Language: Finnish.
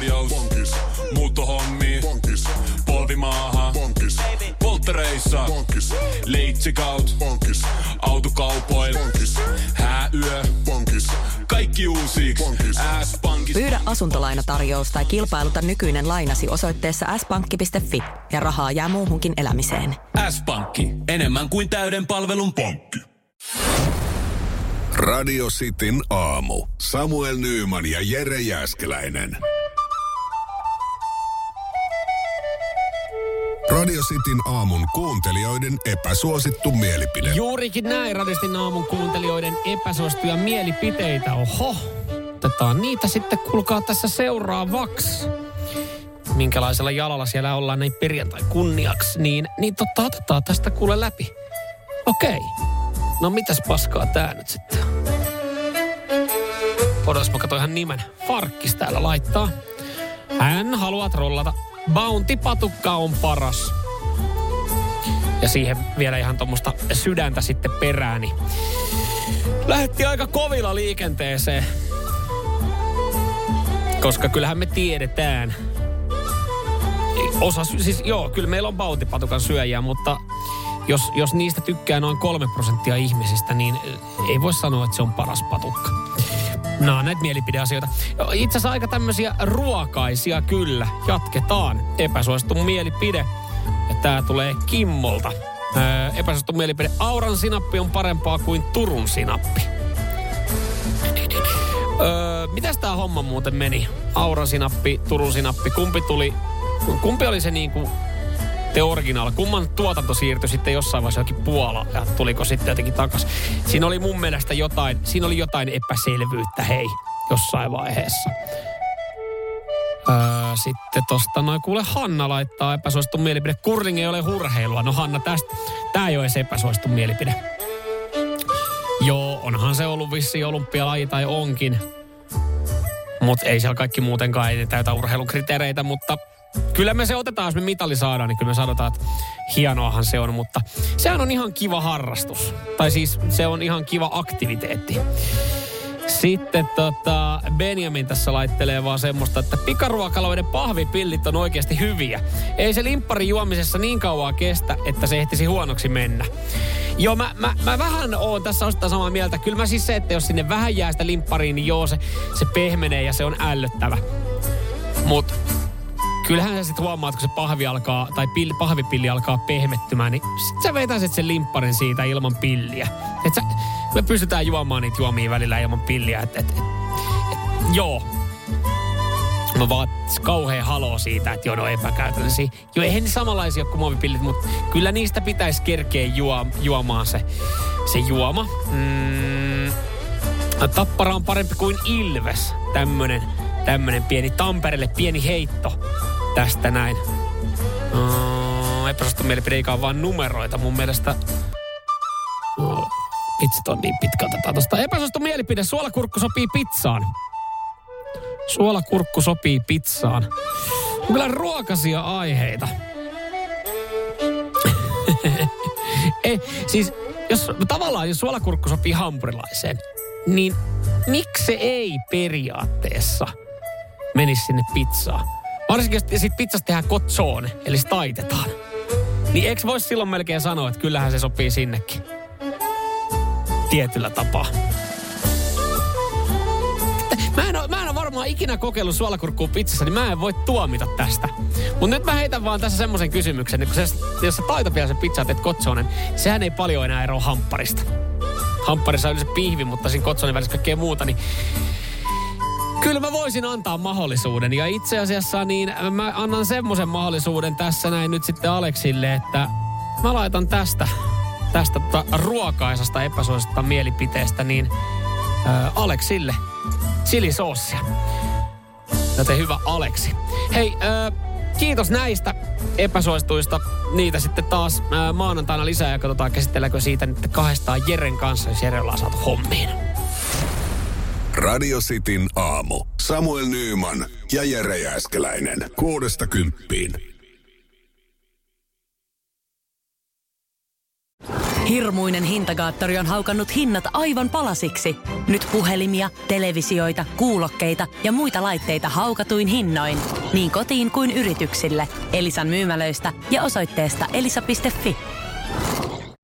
tarjous. Bonkis. Muuttohommi. Bonkis. Polvimaaha. Bonkis. Polttereissa. Bonkis. Leitsikaut. Bonkis. Autokaupoil. Bonkis. Hääyö. Bonkis. Kaikki uusi. S-pankki. Pyydä asuntolainatarjous tai kilpailuta nykyinen lainasi osoitteessa s-pankki.fi ja rahaa jää muuhunkin elämiseen. S-pankki. Enemmän kuin täyden palvelun pankki. Radio Cityn aamu. Samuel Nyyman ja Jere Jäskeläinen. Radio Cityn aamun kuuntelijoiden epäsuosittu mielipide. Juurikin näin radistin aamun kuuntelijoiden epäsuostuja mielipiteitä. Oho, otetaan niitä sitten kulkaa tässä seuraavaksi. Minkälaisella jalalla siellä ollaan näin perjantai kunniaksi, niin, niin totta otetaan tästä kuule läpi. Okei. No mitäs paskaa tää nyt sitten? Odotas, mä katsoin ihan nimen. Farkkis täällä laittaa. Hän haluaa trollata. Bounty-patukka on paras. Ja siihen vielä ihan tuommoista sydäntä sitten perääni. Lähetti aika kovilla liikenteeseen. Koska kyllähän me tiedetään. Osa, siis joo, kyllä meillä on bautipatukan syöjiä, mutta jos, jos niistä tykkää noin kolme prosenttia ihmisistä, niin ei voi sanoa, että se on paras patukka. No, näitä mielipideasioita. Itse asiassa aika tämmöisiä ruokaisia kyllä. Jatketaan. Epäsuosittu mielipide. Ja tää tulee Kimmolta. Öö, epäsuosittu mielipide. Auran sinappi on parempaa kuin Turun sinappi. Öö, mitäs tää homma muuten meni? Auran sinappi, Turun sinappi. Kumpi tuli, kumpi oli se niinku The Original. Kumman tuotanto siirtyi sitten jossain vaiheessa jokin Puola ja tuliko sitten jotenkin takas. Siinä oli mun mielestä jotain, siinä oli jotain epäselvyyttä, hei, jossain vaiheessa. Öö, sitten tosta noin kuule Hanna laittaa epäsuosittu mielipide. Kurling ei ole hurheilua. No Hanna tästä, tää ei ole edes epäsuosittu mielipide. Joo, onhan se ollut vissi olympialaji tai onkin. Mutta ei siellä kaikki muutenkaan ei täytä urheilukriteereitä, mutta kyllä me se otetaan, jos me mitali saadaan, niin kyllä me sanotaan, että hienoahan se on, mutta sehän on ihan kiva harrastus. Tai siis se on ihan kiva aktiviteetti. Sitten tota, Benjamin tässä laittelee vaan semmoista, että pikaruokaloiden pahvipillit on oikeasti hyviä. Ei se limppari juomisessa niin kauan kestä, että se ehtisi huonoksi mennä. Joo, mä, mä, mä vähän oon tässä osittain samaa mieltä. Kyllä mä siis se, että jos sinne vähän jää sitä limppariin, niin joo, se, se pehmenee ja se on ällöttävä. Mutta kyllähän sä sitten huomaat, kun se pahvi alkaa, tai pilli, pahvipilli alkaa pehmettymään, niin sit sä vetäisit sen limpparin siitä ilman pilliä. Et sä, me pystytään juomaan niitä juomia välillä ilman pilliä. Et, et, et, et, joo. Mä vaan kauhean haloo siitä, että joo, no epäkäytännöllisiä. Joo, eihän ne samanlaisia kuin muovipillit, mutta kyllä niistä pitäisi kerkeä juo, juomaan se, se juoma. Mm, tappara on parempi kuin Ilves. Tämmönen, tämmönen pieni Tampereelle pieni heitto tästä näin. Uh, epäsuosittu mielipide eikä vaan numeroita. Mun mielestä... Uh, Vitsi, on niin pitkä. Otetaan tosta. Epäsuosittu mielipide. Suolakurkku sopii pizzaan. Suolakurkku sopii pizzaan. On kyllä ruokasia aiheita. Ei, siis jos, tavallaan jos suolakurkku sopii hampurilaiseen, niin miksi se ei periaatteessa menisi sinne pizzaan? Varsinkin jos sit pizzasta tehdään kotsone, eli se taitetaan. Niin eikö voisi silloin melkein sanoa, että kyllähän se sopii sinnekin? Tietyllä tapaa. Mä en, ole, mä en ole varmaan ikinä kokeillut suolakurkkua pizzassa, niin mä en voi tuomita tästä. Mutta nyt mä heitän vaan tässä semmoisen kysymyksen, että kun se, jos sä taitopiaisen pizzaa teet kotsonen, sehän ei paljon enää eroa hampparista. Hampparissa on se pihvi, mutta siinä kotsonen välissä kaikkea muuta, niin Kyllä mä voisin antaa mahdollisuuden. Ja itse asiassa niin mä annan semmoisen mahdollisuuden tässä näin nyt sitten Aleksille, että mä laitan tästä, tästä tota ruokaisasta epäsuosista mielipiteestä niin ää, Aleksille chilisoosia. Joten hyvä Aleksi. Hei, ää, kiitos näistä epäsuosituista. Niitä sitten taas ää, maanantaina lisää ja katsotaan käsitelläänkö siitä nyt kahdestaan Jeren kanssa, jos Jere ollaan saatu hommiin. Radio Cityn aamu. Samuel Nyyman ja Jere Jääskeläinen. Kuudesta kymppiin. Hirmuinen hintakaattori on haukannut hinnat aivan palasiksi. Nyt puhelimia, televisioita, kuulokkeita ja muita laitteita haukatuin hinnoin. Niin kotiin kuin yrityksille. Elisan myymälöistä ja osoitteesta elisa.fi.